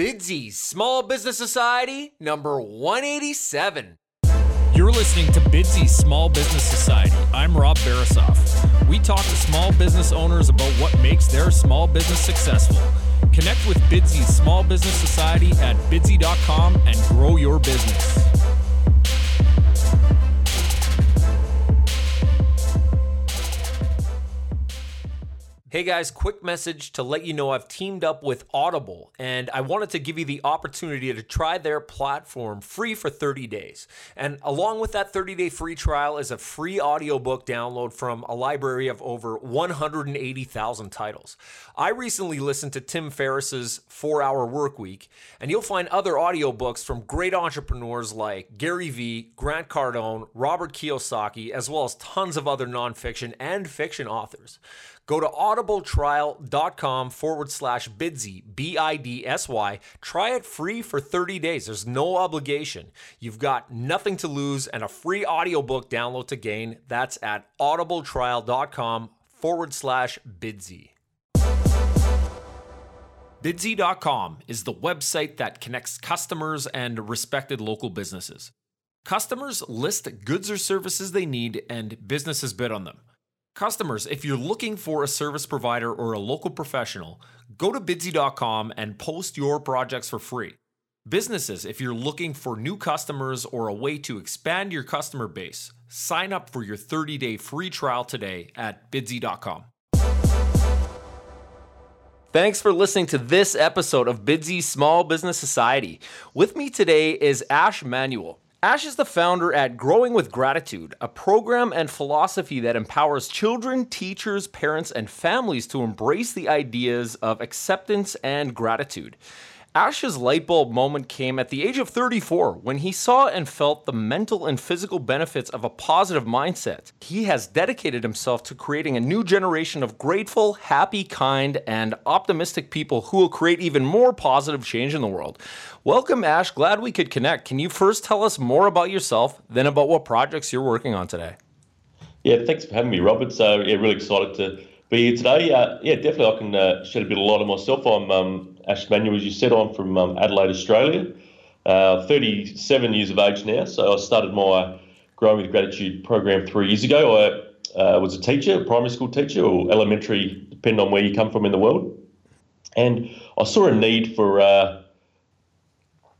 Bidsy Small Business Society, number 187. You're listening to Bidsy Small Business Society. I'm Rob Barasoff. We talk to small business owners about what makes their small business successful. Connect with Bidsy Small Business Society at bidsy.com and grow your business. Hey guys, quick message to let you know I've teamed up with Audible and I wanted to give you the opportunity to try their platform free for 30 days. And along with that 30 day free trial is a free audiobook download from a library of over 180,000 titles. I recently listened to Tim Ferriss's 4 Hour Work Week, and you'll find other audiobooks from great entrepreneurs like Gary Vee, Grant Cardone, Robert Kiyosaki, as well as tons of other nonfiction and fiction authors. Go to audibletrial.com forward slash bidsy, B I D S Y. Try it free for 30 days. There's no obligation. You've got nothing to lose and a free audiobook download to gain. That's at audibletrial.com forward slash bidsy. Bidsy.com is the website that connects customers and respected local businesses. Customers list goods or services they need, and businesses bid on them. Customers, if you're looking for a service provider or a local professional, go to bidsy.com and post your projects for free. Businesses, if you're looking for new customers or a way to expand your customer base, sign up for your 30 day free trial today at bidsy.com. Thanks for listening to this episode of Bidsy Small Business Society. With me today is Ash Manuel. Ash is the founder at Growing with Gratitude, a program and philosophy that empowers children, teachers, parents, and families to embrace the ideas of acceptance and gratitude. Ash's light bulb moment came at the age of 34 when he saw and felt the mental and physical benefits of a positive mindset. He has dedicated himself to creating a new generation of grateful, happy, kind, and optimistic people who will create even more positive change in the world. Welcome, Ash. Glad we could connect. Can you first tell us more about yourself, then about what projects you're working on today? Yeah, thanks for having me, Robert. So, yeah, really excited to be here today. Uh, yeah, definitely I can uh, shed a bit of light on myself. I'm um, Ash Manuel, as you said. I'm from um, Adelaide, Australia. Uh, 37 years of age now. So I started my Growing with Gratitude program three years ago. I uh, was a teacher, a primary school teacher, or elementary, depending on where you come from in the world. And I saw a need for uh,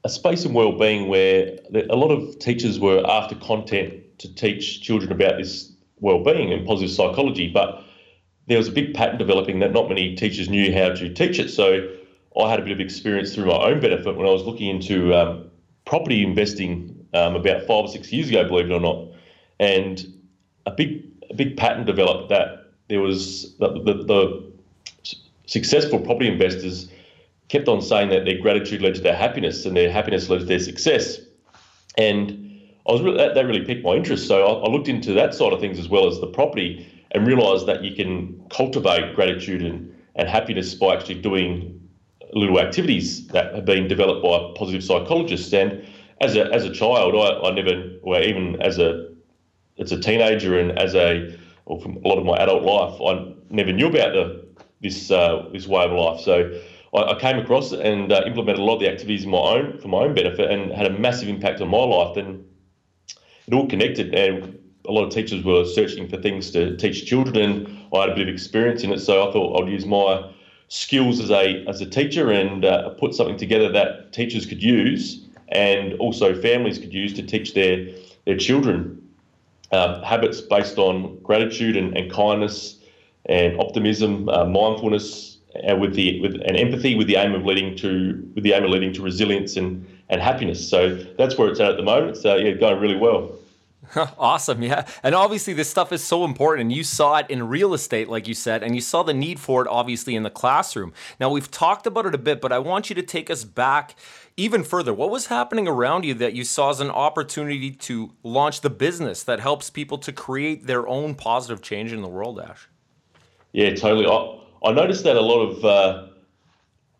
a space in well-being where a lot of teachers were after content to teach children about this well-being and positive psychology, but there was a big pattern developing that not many teachers knew how to teach it. So I had a bit of experience through my own benefit when I was looking into um, property investing um, about five or six years ago, believe it or not, and a big a big pattern developed that there was the, the, the successful property investors kept on saying that their gratitude led to their happiness and their happiness led to their success, and I was really, that, that really piqued my interest. So I, I looked into that side of things as well as the property and realized that you can cultivate gratitude and, and happiness by actually doing little activities that have been developed by positive psychologists. And as a, as a child, I, I never, or even as a as a teenager and as a, or from a lot of my adult life, I never knew about the this uh, this way of life. So I, I came across and uh, implemented a lot of the activities in my own for my own benefit, and had a massive impact on my life. And it all connected. And a lot of teachers were searching for things to teach children, and I had a bit of experience in it. So I thought I'd use my skills as a as a teacher and uh, put something together that teachers could use, and also families could use to teach their their children uh, habits based on gratitude and, and kindness and optimism, uh, mindfulness, and with the with an empathy, with the aim of leading to with the aim of leading to resilience and and happiness. So that's where it's at at the moment. So yeah, going really well. awesome. Yeah. And obviously, this stuff is so important. And you saw it in real estate, like you said, and you saw the need for it, obviously, in the classroom. Now, we've talked about it a bit, but I want you to take us back even further. What was happening around you that you saw as an opportunity to launch the business that helps people to create their own positive change in the world, Ash? Yeah, totally. I, I noticed that a lot of, uh,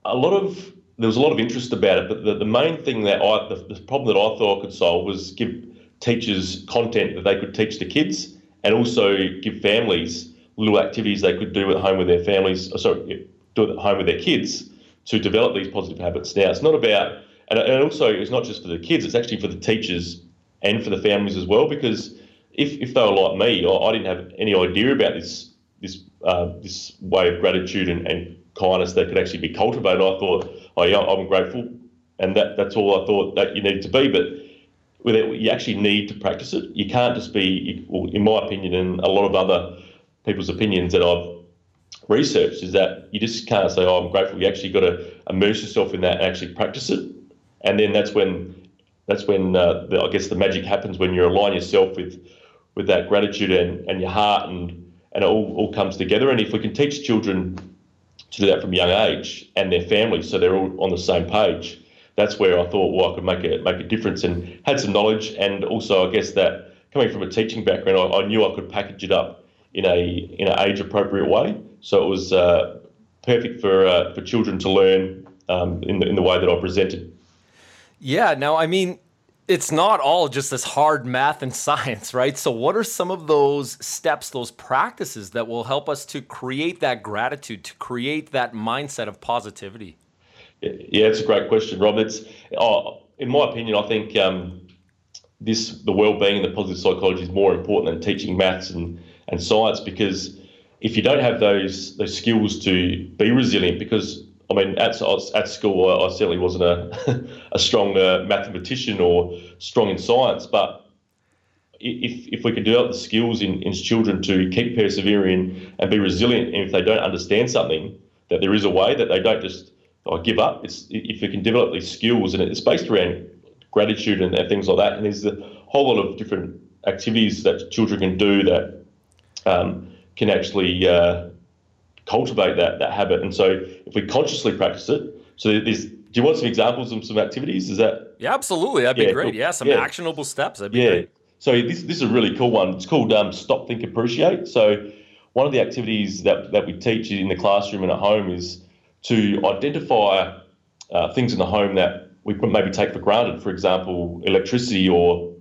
a lot of, there was a lot of interest about it, but the, the main thing that I, the, the problem that I thought I could solve was give teachers content that they could teach the kids and also give families little activities they could do at home with their families, uh, sorry, do it at home with their kids to develop these positive habits. Now, it's not about, and, and also it's not just for the kids, it's actually for the teachers and for the families as well, because if, if they were like me, I, I didn't have any idea about this this uh, this way of gratitude and, and kindness that could actually be cultivated. I thought, oh yeah, I'm grateful, and that that's all I thought that you needed to be. But with it, you actually need to practice it. You can't just be, in my opinion, and a lot of other people's opinions that I've researched, is that you just can't say, oh, I'm grateful. You actually got to immerse yourself in that and actually practice it, and then that's when that's when uh, the, I guess the magic happens when you align yourself with with that gratitude and, and your heart and and it all, all comes together. And if we can teach children to do that from a young age and their families, so they're all on the same page, that's where I thought, well, I could make a make a difference and had some knowledge, and also I guess that coming from a teaching background, I, I knew I could package it up in a in an age appropriate way. So it was uh, perfect for uh, for children to learn um, in the in the way that I presented. Yeah. Now, I mean, it's not all just this hard math and science, right? So, what are some of those steps, those practices that will help us to create that gratitude, to create that mindset of positivity? Yeah, it's a great question, Rob. It's, oh, in my opinion, I think um, this the well-being and the positive psychology is more important than teaching maths and, and science because if you don't have those those skills to be resilient, because I mean, at, at school, I, I certainly wasn't a, a strong uh, mathematician or strong in science, but if, if we can develop the skills in, in children to keep persevering and be resilient, and if they don't understand something, that there is a way that they don't just oh, give up. It's if you can develop these skills, and it's based around gratitude and, and things like that. And there's a whole lot of different activities that children can do that um, can actually uh, cultivate that that habit. And so if we consciously practice it, so there's do you want some examples of some activities? Is that yeah, absolutely. That'd yeah, be great. Cool. Yeah, some yeah. actionable steps. That'd be yeah. Great. So this this is a really cool one. It's called um, Stop, Think, Appreciate. So one of the activities that, that we teach in the classroom and at home is to identify uh, things in the home that we maybe take for granted. For example, electricity or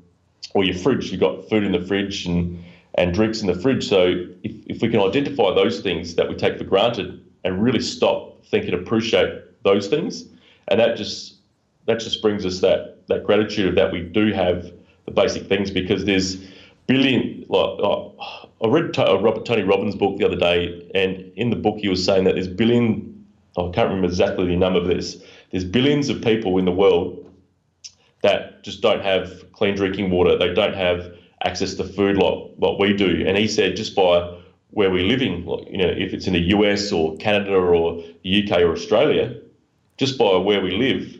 or your fridge. You've got food in the fridge and and drinks in the fridge. So if, if we can identify those things that we take for granted and really stop, think and appreciate those things, and that just that just brings us that that gratitude that we do have the basic things because there's billion like oh, I read Robert Tony Robbins' book the other day, and in the book he was saying that there's billion I can't remember exactly the number of this. There's billions of people in the world that just don't have clean drinking water. They don't have access to food like what we do. And he said just by where we're living, like, you know, if it's in the US or Canada or the UK or Australia, just by where we live,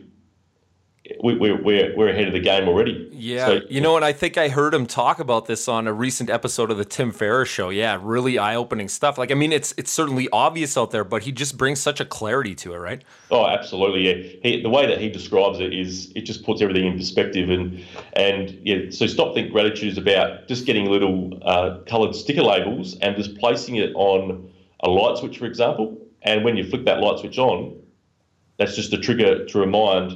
we, we're, we're, we're ahead of the game already. Yeah. So, you know, and I think I heard him talk about this on a recent episode of the Tim Ferriss show. Yeah, really eye opening stuff. Like, I mean, it's it's certainly obvious out there, but he just brings such a clarity to it, right? Oh, absolutely. Yeah. He, the way that he describes it is it just puts everything in perspective. And, and yeah, so Stop Think Gratitude is about just getting little uh, coloured sticker labels and just placing it on a light switch, for example. And when you flick that light switch on, that's just a trigger to remind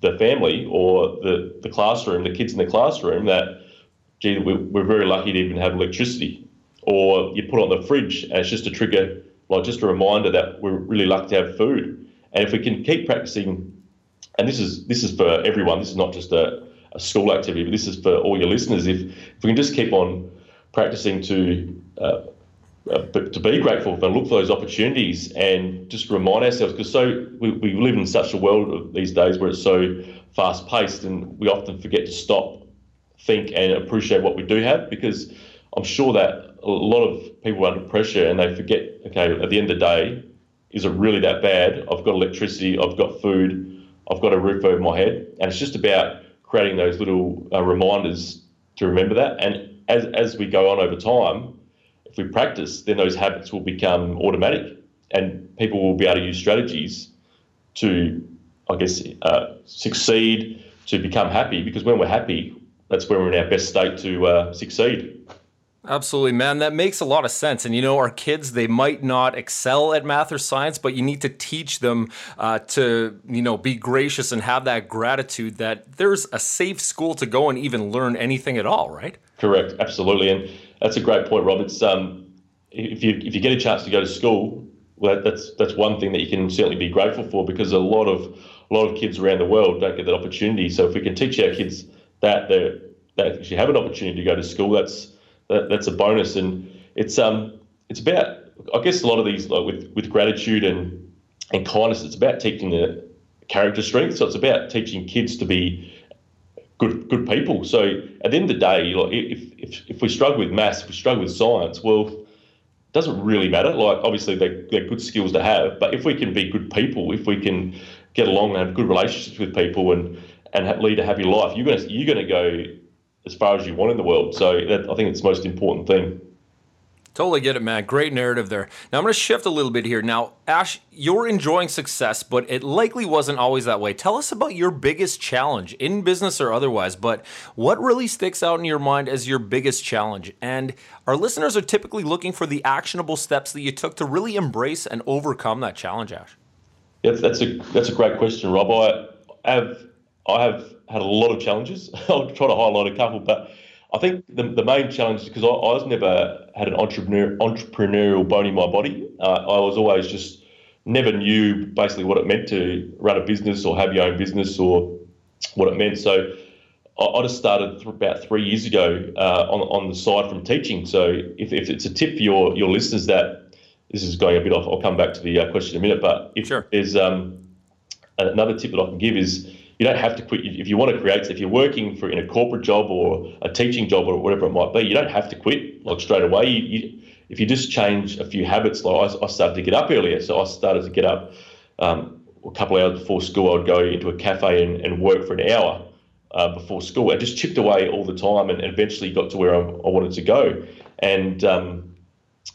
the family or the, the classroom, the kids in the classroom, that, gee, we're very lucky to even have electricity. Or you put on the fridge and it's just a trigger, like just a reminder that we're really lucky to have food. And if we can keep practicing, and this is this is for everyone, this is not just a, a school activity, but this is for all your listeners. If, if we can just keep on practicing to uh, but to be grateful and look for those opportunities and just remind ourselves because so we, we live in such a world these days where it's so fast paced and we often forget to stop think and appreciate what we do have because i'm sure that a lot of people are under pressure and they forget okay at the end of the day is it really that bad? I've got electricity i've got food i've got a roof over my head. And it's just about creating those little uh, reminders to remember that. And as, as we go on over time if we practice, then those habits will become automatic, and people will be able to use strategies to, I guess, uh, succeed, to become happy. Because when we're happy, that's when we're in our best state to uh, succeed. Absolutely, man. That makes a lot of sense. And you know, our kids, they might not excel at math or science, but you need to teach them uh, to, you know, be gracious and have that gratitude that there's a safe school to go and even learn anything at all, right? Correct. Absolutely. And that's a great point, Rob. It's, um, if you if you get a chance to go to school, well, that's that's one thing that you can certainly be grateful for because a lot of a lot of kids around the world don't get that opportunity. So if we can teach our kids that they they actually have an opportunity to go to school, that's that, that's a bonus. And it's um it's about I guess a lot of these like with with gratitude and and kindness, it's about teaching the character strength. So it's about teaching kids to be good good people. So at the end of the day, like if if, if we struggle with maths, if we struggle with science, well, it doesn't really matter. Like obviously they're, they're good skills to have, but if we can be good people, if we can get along and have good relationships with people and and lead a happy life, you're gonna you're gonna go as far as you want in the world. So that, I think it's the most important thing. Totally get it, man. Great narrative there. Now I'm going to shift a little bit here. Now, Ash, you're enjoying success, but it likely wasn't always that way. Tell us about your biggest challenge in business or otherwise, but what really sticks out in your mind as your biggest challenge? And our listeners are typically looking for the actionable steps that you took to really embrace and overcome that challenge, Ash. Yeah, that's a that's a great question, Rob. I have I have had a lot of challenges. I'll try to highlight a couple, but I think the, the main challenge because I, I was never had an entrepreneur entrepreneurial bone in my body. Uh, I was always just never knew basically what it meant to run a business or have your own business or what it meant. So I, I just started th- about three years ago uh, on on the side from teaching. So if, if it's a tip for your your listeners that this is going a bit off, I'll come back to the uh, question in a minute. But if sure. there's um, another tip that I can give is you don't have to quit. If you want to create, if you're working for in a corporate job or a teaching job or whatever it might be, you don't have to quit like straight away. You, you, if you just change a few habits, like I, I, started to get up earlier, so I started to get up um, a couple of hours before school. I'd go into a cafe and, and work for an hour uh, before school. I just chipped away all the time, and, and eventually got to where I, I wanted to go. And um,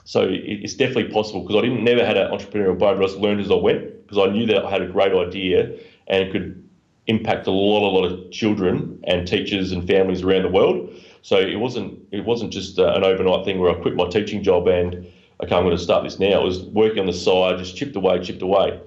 so it's definitely possible because I didn't never had an entrepreneurial bone, but I just learned as I went because I knew that I had a great idea and could impact a lot, a lot of children and teachers and families around the world. So it wasn't it wasn't just uh, an overnight thing where I quit my teaching job and okay, I'm going to start this now. It was working on the side, just chipped away, chipped away.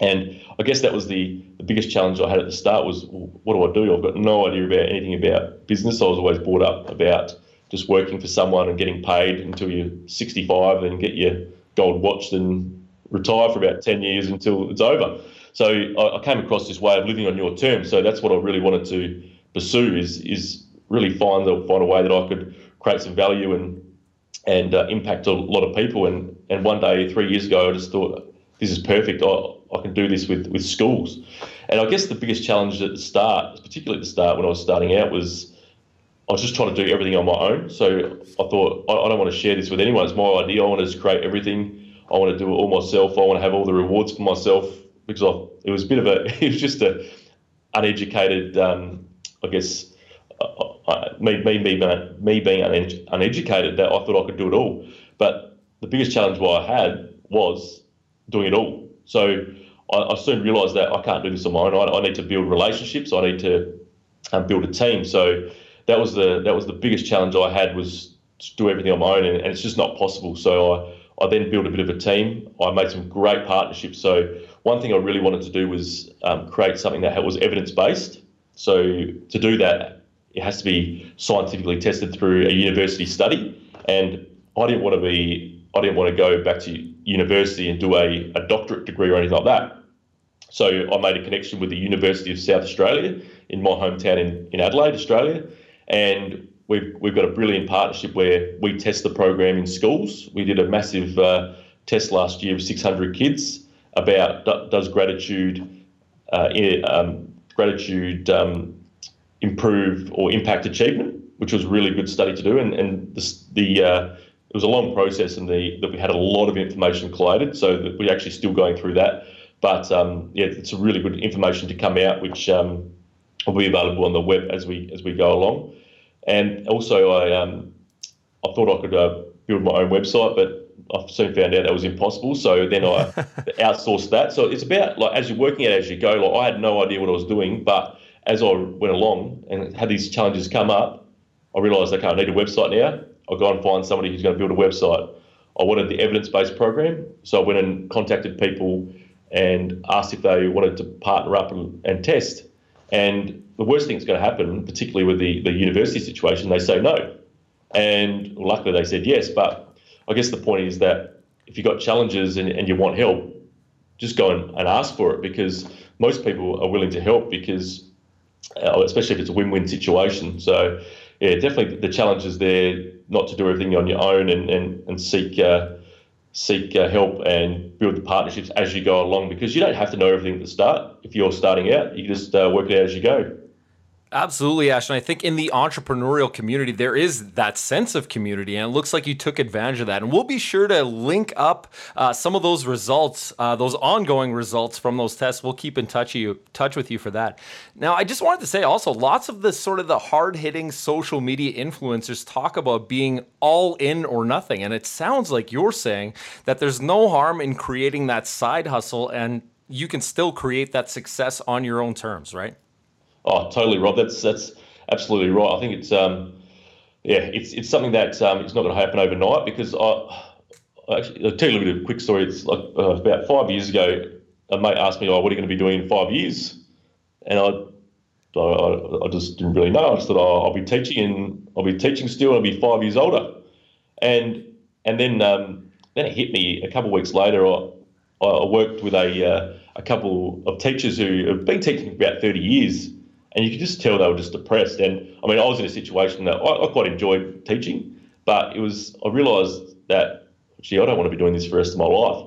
And I guess that was the, the biggest challenge I had at the start was what do I do? I've got no idea about anything about business. I was always brought up about just working for someone and getting paid until you're 65, then get your gold watch, then retire for about 10 years until it's over. So I, I, came across this way of living on your terms. So that's what I really wanted to pursue is is really find the, find a way that I could create some value and and uh, impact a lot of people. And and one day, three years ago, I just thought this is perfect. I, I can do this with with schools. And I guess the biggest challenge at the start, particularly at the start when I was starting out, was I was just trying to do everything on my own. So I thought I, I don't want to share this with anyone. It's my idea. I want to create everything. I want to do it all myself. I want to have all the rewards for myself because I, it was a bit of a, it was just a uneducated, um, I guess, uh, uh, me, me, me, me being uneducated, that I thought I could do it all. But the biggest challenge what I had was doing it all. So I, I soon realised that I can't do this on my own. I, I need to build relationships. I need to um, build a team. So that was the that was the biggest challenge I had was to do everything on my own, and, and it's just not possible. So I I then built a bit of a team. I made some great partnerships. So one thing I really wanted to do was um, create something that was evidence based. So to do that, it has to be scientifically tested through a university study. And I didn't want to be, I didn't want to go back to university and do a, a doctorate degree or anything like that. So I made a connection with the University of South Australia in my hometown in, in Adelaide, Australia. And we've, we've got a brilliant partnership where we test the program in schools. We did a massive uh, test last year of 600 kids about does gratitude uh, um, gratitude um, improve or impact achievement, which was a really good study to do. And, and the, the uh, it was a long process and the, that we had a lot of information collated, so that we're actually still going through that. But um, yeah, it's a really good information to come out, which um, will be available on the web as we as we go along. And also, I um, I thought I could uh, build my own website, but I soon found out that was impossible. So then I outsourced that. So it's about like as you're working it as you go. Like I had no idea what I was doing, but as I went along and had these challenges come up, I realised okay, I need a website now. I'll go and find somebody who's going to build a website. I wanted the evidence-based program, so I went and contacted people and asked if they wanted to partner up and, and test. And the worst thing that's going to happen, particularly with the, the university situation, they say no. And luckily they said yes. But I guess the point is that if you've got challenges and, and you want help, just go and, and ask for it because most people are willing to help because, uh, especially if it's a win-win situation. So, yeah, definitely the challenge is there not to do everything on your own and, and, and seek uh, seek uh, help and build the partnerships as you go along because you don't have to know everything at the start. If you're starting out, you just uh, work it out as you go. Absolutely, Ash. And I think in the entrepreneurial community, there is that sense of community, and it looks like you took advantage of that. And we'll be sure to link up uh, some of those results, uh, those ongoing results from those tests. We'll keep in touch you touch with you for that. Now, I just wanted to say also, lots of the sort of the hard hitting social media influencers talk about being all in or nothing, and it sounds like you're saying that there's no harm in creating that side hustle, and you can still create that success on your own terms, right? Oh, totally, Rob. That's that's absolutely right. I think it's um, yeah, it's it's something that um, it's not going to happen overnight because I. Actually, I'll tell you a little bit of a quick story. It's like uh, about five years ago, a mate asked me, "Oh, what are you going to be doing in five years?" And I, I, I just didn't really know. I just thought, "Oh, I'll be teaching, and I'll be teaching still, and I'll be five years older." And and then um, then it hit me a couple of weeks later. I, I worked with a uh, a couple of teachers who have been teaching for about thirty years, and you could just tell they were just depressed. And I mean, I was in a situation that I, I quite enjoyed teaching, but it was I realised that gee, I don't want to be doing this for the rest of my life.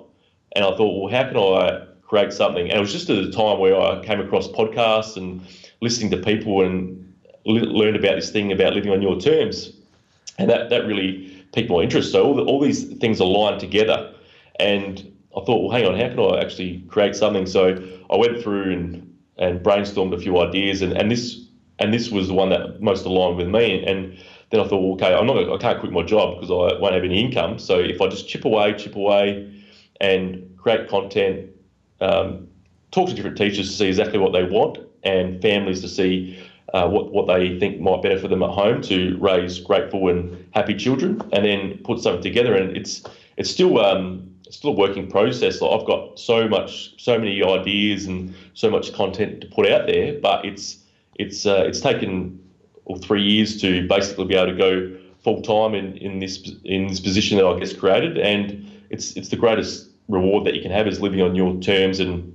And I thought, well, how can I create something? And it was just at a time where I came across podcasts and listening to people and learned about this thing about living on your terms, and that that really piqued my interest. So all the, all these things aligned together, and I thought, well, hang on, how can I actually create something? So I went through and and brainstormed a few ideas, and, and this and this was the one that most aligned with me. And then I thought, well, okay, I'm not, I can't quit my job because I won't have any income. So if I just chip away, chip away, and create content, um, talk to different teachers to see exactly what they want, and families to see uh, what what they think might benefit for them at home to raise grateful and happy children, and then put something together. And it's it's still um, still a working process. Like I've got so much, so many ideas and so much content to put out there, but it's it's uh, it's taken well, three years to basically be able to go full time in, in this in this position that I guess created, and it's it's the greatest reward that you can have is living on your terms and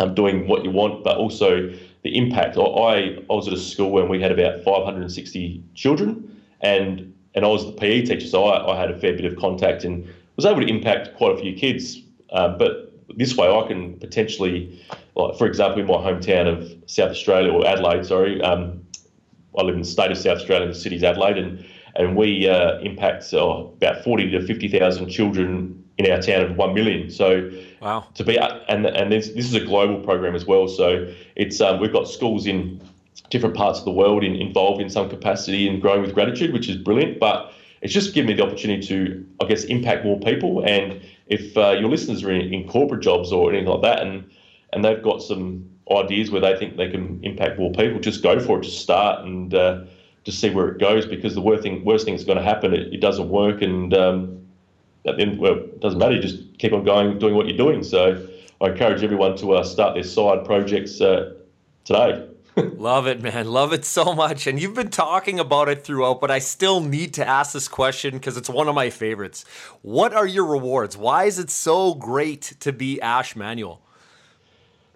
um, doing what you want, but also the impact. I, I was at a school when we had about 560 children, and and I was the PE teacher, so I, I had a fair bit of contact and was able to impact quite a few kids. Uh, but this way, I can potentially, like for example, in my hometown of South Australia or Adelaide, sorry, um, I live in the state of South Australia, the city's Adelaide, and and we uh, impact uh, about forty to fifty thousand children in our town of one million. So, wow, to be and and this this is a global program as well. So it's um, we've got schools in different parts of the world in, involved in some capacity in growing with gratitude, which is brilliant. But it's just given me the opportunity to, I guess, impact more people. And if uh, your listeners are in, in, corporate jobs or anything like that, and and they've got some ideas where they think they can impact more people, just go for it. Just start and uh, just see where it goes. Because the worst thing, worst thing that's going to happen, it, it doesn't work, and um, then well, it doesn't matter. You just keep on going, doing what you're doing. So I encourage everyone to uh, start their side projects uh, today. Love it, man. Love it so much. And you've been talking about it throughout, but I still need to ask this question because it's one of my favorites. What are your rewards? Why is it so great to be Ash Manuel?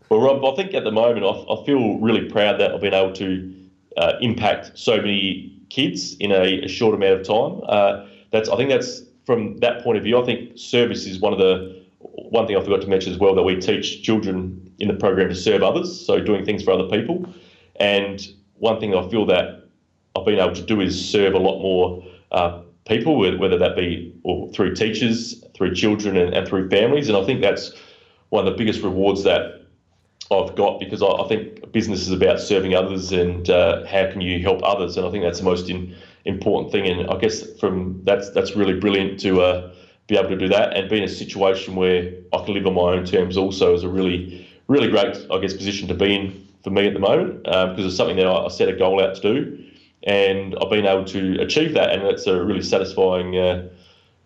Well, Rob, I think at the moment I, I feel really proud that I've been able to uh, impact so many kids in a, a short amount of time. Uh, that's I think that's from that point of view. I think service is one of the one thing I forgot to mention as well that we teach children in the program to serve others, so doing things for other people. And one thing I feel that I've been able to do is serve a lot more uh, people, whether that be through teachers, through children, and, and, through families. And I think that's one of the biggest rewards that I've got because I, I think business is about serving others and uh, how can you help others. And I think that's the most in, important thing. And I guess from that's that's really brilliant to uh, be able to do that and be in a situation where I can live on my own terms. Also, is a really really great I guess position to be in for me at the moment um, because it's something that I, set a goal out to do, and I've been able to achieve that, and it's a really satisfying, uh,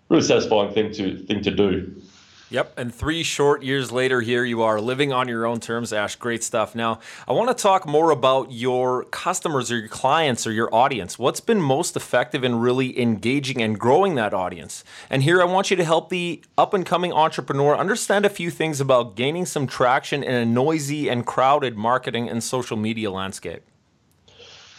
really satisfying thing to thing to do. Yep. And three short years later, here you are living on your own terms, Ash. Great stuff. Now, I want to talk more about your customers or your clients or your audience. What's been most effective in really engaging and growing that audience? And here I want you to help the up and coming entrepreneur understand a few things about gaining some traction in a noisy and crowded marketing and social media landscape.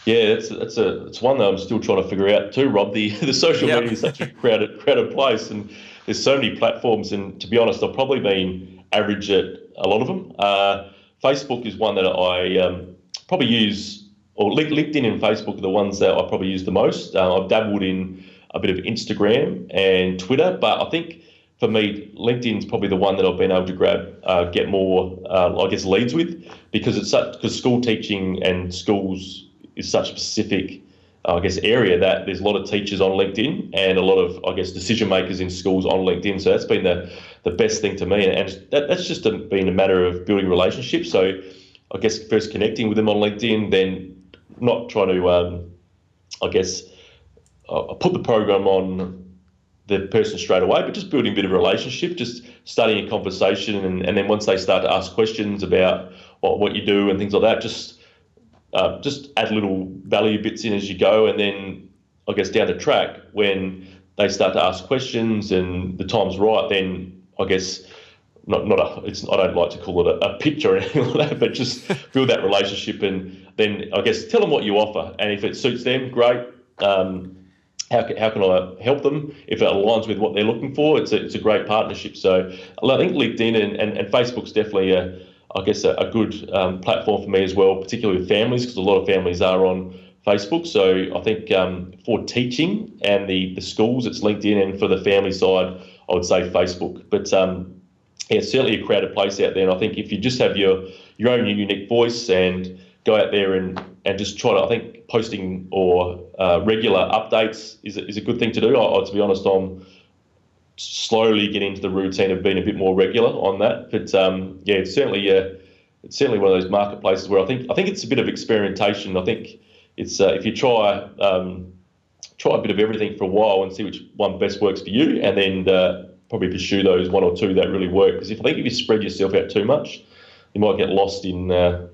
Yeah, it's it's a it's one that I'm still trying to figure out too, Rob. The the social yep. media is such a crowded crowded place, and there's so many platforms. And to be honest, I've probably been average at a lot of them. Uh, Facebook is one that I um, probably use, or LinkedIn and Facebook are the ones that I probably use the most. Uh, I've dabbled in a bit of Instagram and Twitter, but I think for me, LinkedIn's probably the one that I've been able to grab, uh, get more, uh, I guess, leads with, because it's such because school teaching and schools is such specific, I guess, area that there's a lot of teachers on LinkedIn and a lot of, I guess, decision makers in schools on LinkedIn. So that's been the, the best thing to me. And that, that's just a, been a matter of building relationships. So I guess first connecting with them on LinkedIn, then not trying to, um, I guess, uh, put the program on the person straight away, but just building a bit of a relationship, just starting a conversation, and, and then once they start to ask questions about what, what you do and things like that, just uh, just add little value bits in as you go, and then I guess down the track when they start to ask questions and the time's right, then I guess not not a it's I don't like to call it a, a pitch or anything like that, but just build that relationship and then I guess tell them what you offer, and if it suits them, great. Um, how can, how can I help them if it aligns with what they're looking for? It's a, it's a great partnership. So I think LinkedIn and, and, and Facebook's definitely a, I guess, a, a good um, platform for me as well, particularly with families, because a lot of families are on Facebook. So I think um, for teaching and the, the schools, it's LinkedIn, and for the family side, I would say Facebook. But um, yeah, it's certainly a crowded place out there. And I think if you just have your your own unique voice and go out there and, and just try to, I think posting or uh, regular updates is is a good thing to do. I, I, to be honest, I'm slowly get into the routine of being a bit more regular on that. But um, yeah, it's certainly uh, it's certainly one of those marketplaces where I think I think it's a bit of experimentation. I think it's uh, if you try um, try a bit of everything for a while and see which one best works for you, and then uh, probably pursue those one or two that really work. Because if I think if you spread yourself out too much, you might get lost in uh,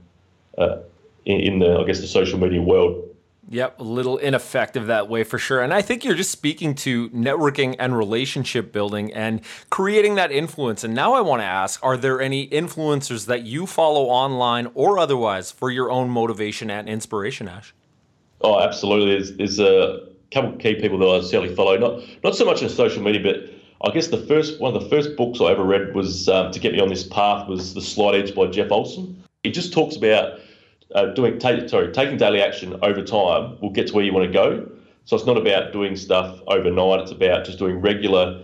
uh, in, in the I guess the social media world. Yep, a little ineffective that way for sure. And I think you're just speaking to networking and relationship building and creating that influence. And now I want to ask are there any influencers that you follow online or otherwise for your own motivation and inspiration, Ash? Oh, absolutely. There's, there's a couple key people that I certainly follow, not, not so much on social media, but I guess the first one of the first books I ever read was um, to get me on this path was The Slight Edge by Jeff Olson. It just talks about uh, doing take, sorry taking daily action over time will get to where you want to go. So it's not about doing stuff overnight. It's about just doing regular,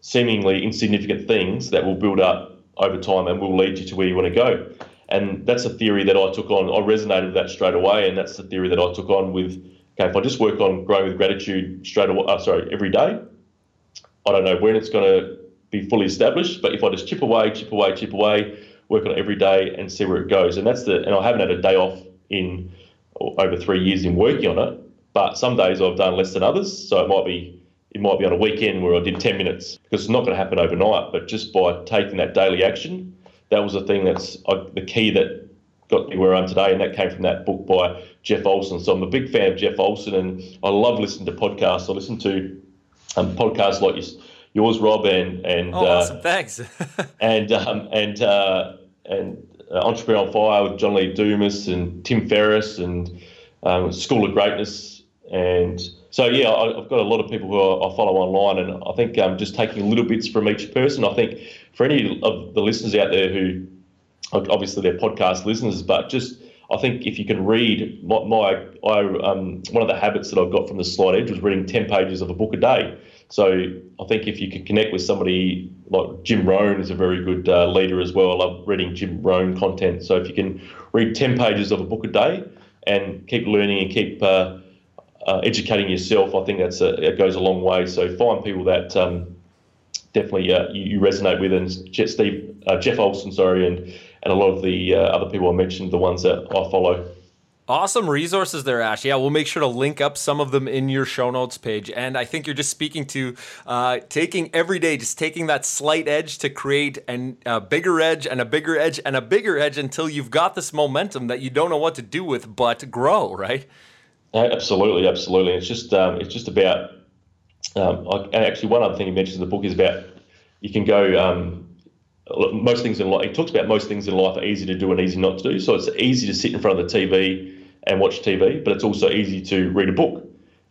seemingly insignificant things that will build up over time and will lead you to where you want to go. And that's a theory that I took on. I resonated with that straight away, and that's the theory that I took on with. Okay, if I just work on growing with gratitude straight away, uh, sorry, every day, I don't know when it's going to be fully established, but if I just chip away, chip away, chip away, work on it every day and see where it goes. And that's the and I haven't had a day off in over three years in working on it. But some days I've done less than others, so it might be it might be on a weekend where I did 10 minutes because it's not going to happen overnight. But just by taking that daily action, that was the thing that's uh, the key that got me where I am today, and that came from that book by Jeff Olson. So I'm a big fan of Jeff Olson, and I love listening to podcasts. I listen to um, podcasts like yours, Rob, and and oh, awesome. uh, thanks, and um, and uh, and uh, Entrepreneur on Fire with John Lee Dumas and Tim Ferriss and um, School of Greatness. And so, yeah, I, have got a lot of people who I, I follow online, and I think um, just taking little bits from each person. I think for any of the listeners out there who, obviously, they're podcast listeners, but just I think if you can read my, my I, um, one of the habits that I've got from the Slight Edge was reading 10 pages of a book a day. So I think if you can connect with somebody like Jim Rohn is a very good uh, leader as well. I love reading Jim Rohn content. So if you can read 10 pages of a book a day and keep learning and keep uh, uh, educating yourself, I think that's a, it goes a long way. So find people that um, definitely uh, you, you, resonate with, and Steve, uh, Jeff Olson, sorry, and and a lot of the uh, other people I mentioned, the ones that I follow. Awesome resources there, Ash. Yeah, we'll make sure to link up some of them in your show notes page. And I think you're just speaking to uh, taking every day, just taking that slight edge to create an, a bigger edge and a bigger edge and a bigger edge until you've got this momentum that you don't know what to do with but grow, right? Absolutely, absolutely. It's just um, it's just about um, and actually one other thing he mentions in the book is about you can go um, most things in life. He talks about most things in life are easy to do and easy not to do. So it's easy to sit in front of the TV and watch TV, but it's also easy to read a book.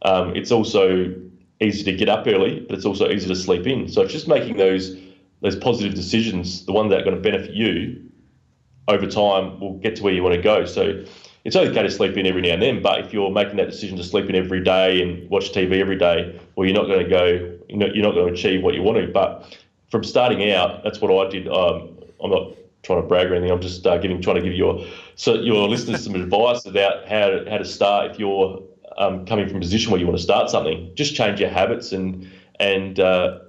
Um, it's also easy to get up early, but it's also easy to sleep in. So it's just making those those positive decisions, the ones that are going to benefit you over time, will get to where you want to go. So it's okay to sleep in every now and then, but if you're making that decision to sleep in every day and watch TV every day, well, you're not going to go, you know, you're not going to achieve what you want to. But from starting out, that's what I did. Um, I'm not trying to brag or anything. I'm just uh, giving, trying to give your so your listeners some advice about how to, how to start if you're um, coming from a position where you want to start something. Just change your habits and and uh,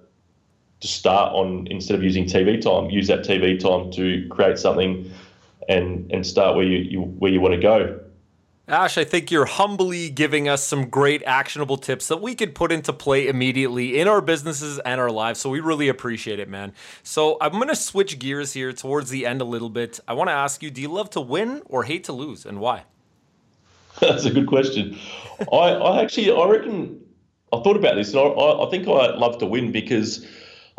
just start on instead of using TV time, use that TV time to create something and and start where you, you where you want to go. Ash, I think you're humbly giving us some great actionable tips that we could put into play immediately in our businesses and our lives. So we really appreciate it, man. So I'm going to switch gears here towards the end a little bit. I want to ask you do you love to win or hate to lose, and why? That's a good question. I, I actually, I reckon, I thought about this, and I, I think I love to win because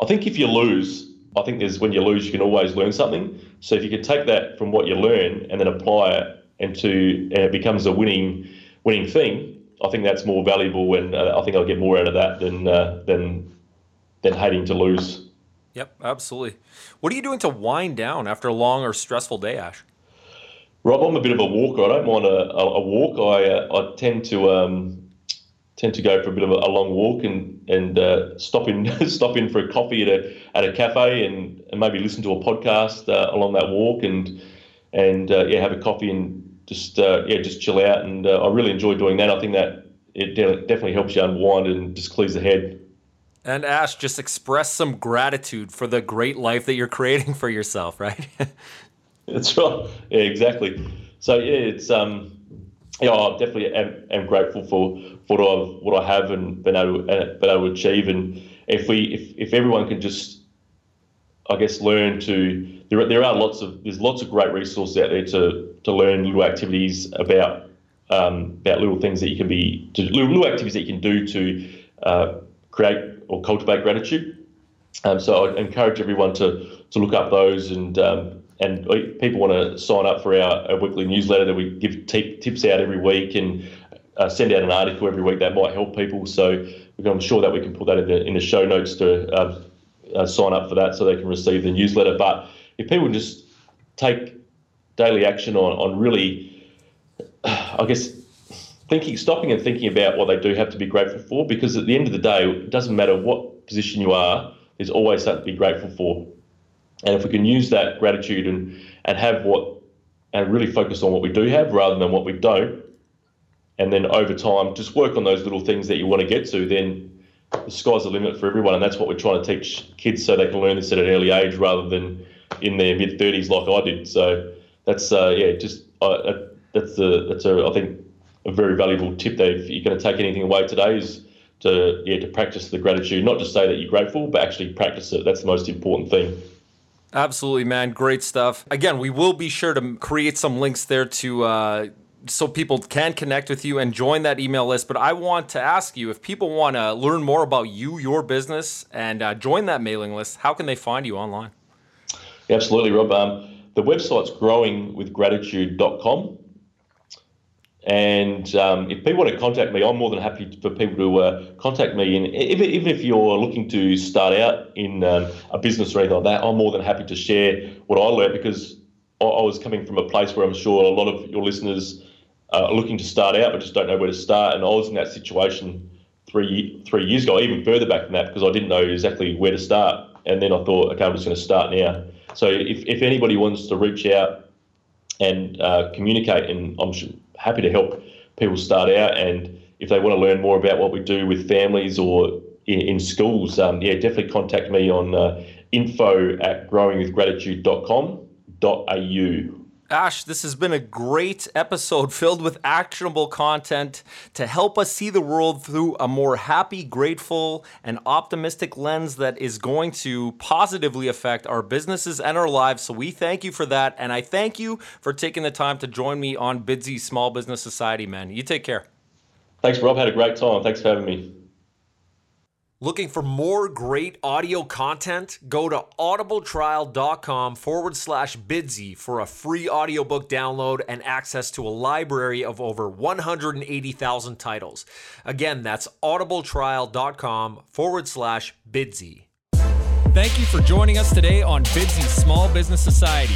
I think if you lose, I think there's when you lose, you can always learn something. So if you can take that from what you learn and then apply it into and it becomes a winning winning thing, I think that's more valuable, and uh, I think I'll get more out of that than uh, than than hating to lose. Yep, absolutely. What are you doing to wind down after a long or stressful day, Ash? Rob, I'm a bit of a walker. I don't mind a, a, a walk. I uh, I tend to um, tend to go for a bit of a, a long walk and and uh, stop in stop in for a coffee at a at a cafe and, and maybe listen to a podcast uh, along that walk and and uh, yeah have a coffee and just uh, yeah just chill out and uh, I really enjoy doing that. I think that it definitely helps you unwind and just clears the head. And Ash, just express some gratitude for the great life that you're creating for yourself, right? That's right. Yeah, exactly. So yeah, it's um yeah, I definitely am, am grateful for, for what I've what I have and been able to, been able to achieve. And if we if, if everyone can just, I guess, learn to there there are lots of there's lots of great resources out there to to learn little activities about um, about little things that you can be to little, activities that you can do to uh, create or cultivate gratitude. Um, so I encourage everyone to to look up those and um, and people want to sign up for our, our weekly newsletter that we give t- tips out every week and uh, send out an article every week that might help people. So I'm sure that we can put that in the, in the show notes to uh, uh, sign up for that so they can receive the newsletter. But if people just take daily action on, on really, I guess, thinking, stopping and thinking about what they do have to be grateful for, because at the end of the day, it doesn't matter what position you are, there's always something to be grateful for. And if we can use that gratitude and, and have what, and really focus on what we do have rather than what we don't, and then over time just work on those little things that you want to get to, then the sky's the limit for everyone. And that's what we're trying to teach kids so they can learn this at an early age rather than in their mid 30s like I did. So that's, uh, yeah, just, uh, that's, a, that's a, I think, a very valuable tip that if you're going to take anything away today is to, yeah, to practice the gratitude, not just say that you're grateful, but actually practice it. That's the most important thing. Absolutely, man. Great stuff. Again, we will be sure to create some links there to uh, so people can connect with you and join that email list. But I want to ask you if people want to learn more about you, your business, and uh, join that mailing list, how can they find you online? Absolutely, Rob. Um, the website's growingwithgratitude.com. And um, if people want to contact me, I'm more than happy for people to uh, contact me. And even, even if you're looking to start out in um, a business or anything like that, I'm more than happy to share what I learned because I, I was coming from a place where I'm sure a lot of your listeners uh, are looking to start out but just don't know where to start. And I was in that situation three three years ago, even further back than that, because I didn't know exactly where to start. And then I thought, okay, I'm just going to start now. So if, if anybody wants to reach out and uh, communicate, and I'm happy to help people start out. And if they want to learn more about what we do with families or in, in schools, um, yeah, definitely contact me on uh, info at growingwithgratitude.com.au. Ash, this has been a great episode filled with actionable content to help us see the world through a more happy, grateful, and optimistic lens that is going to positively affect our businesses and our lives. So we thank you for that. And I thank you for taking the time to join me on Bidsy Small Business Society, man. You take care. Thanks, Rob. Had a great time. Thanks for having me. Looking for more great audio content? Go to audibletrial.com forward slash bidsy for a free audiobook download and access to a library of over 180,000 titles. Again, that's audibletrial.com forward slash bidsy. Thank you for joining us today on Bidsy Small Business Society.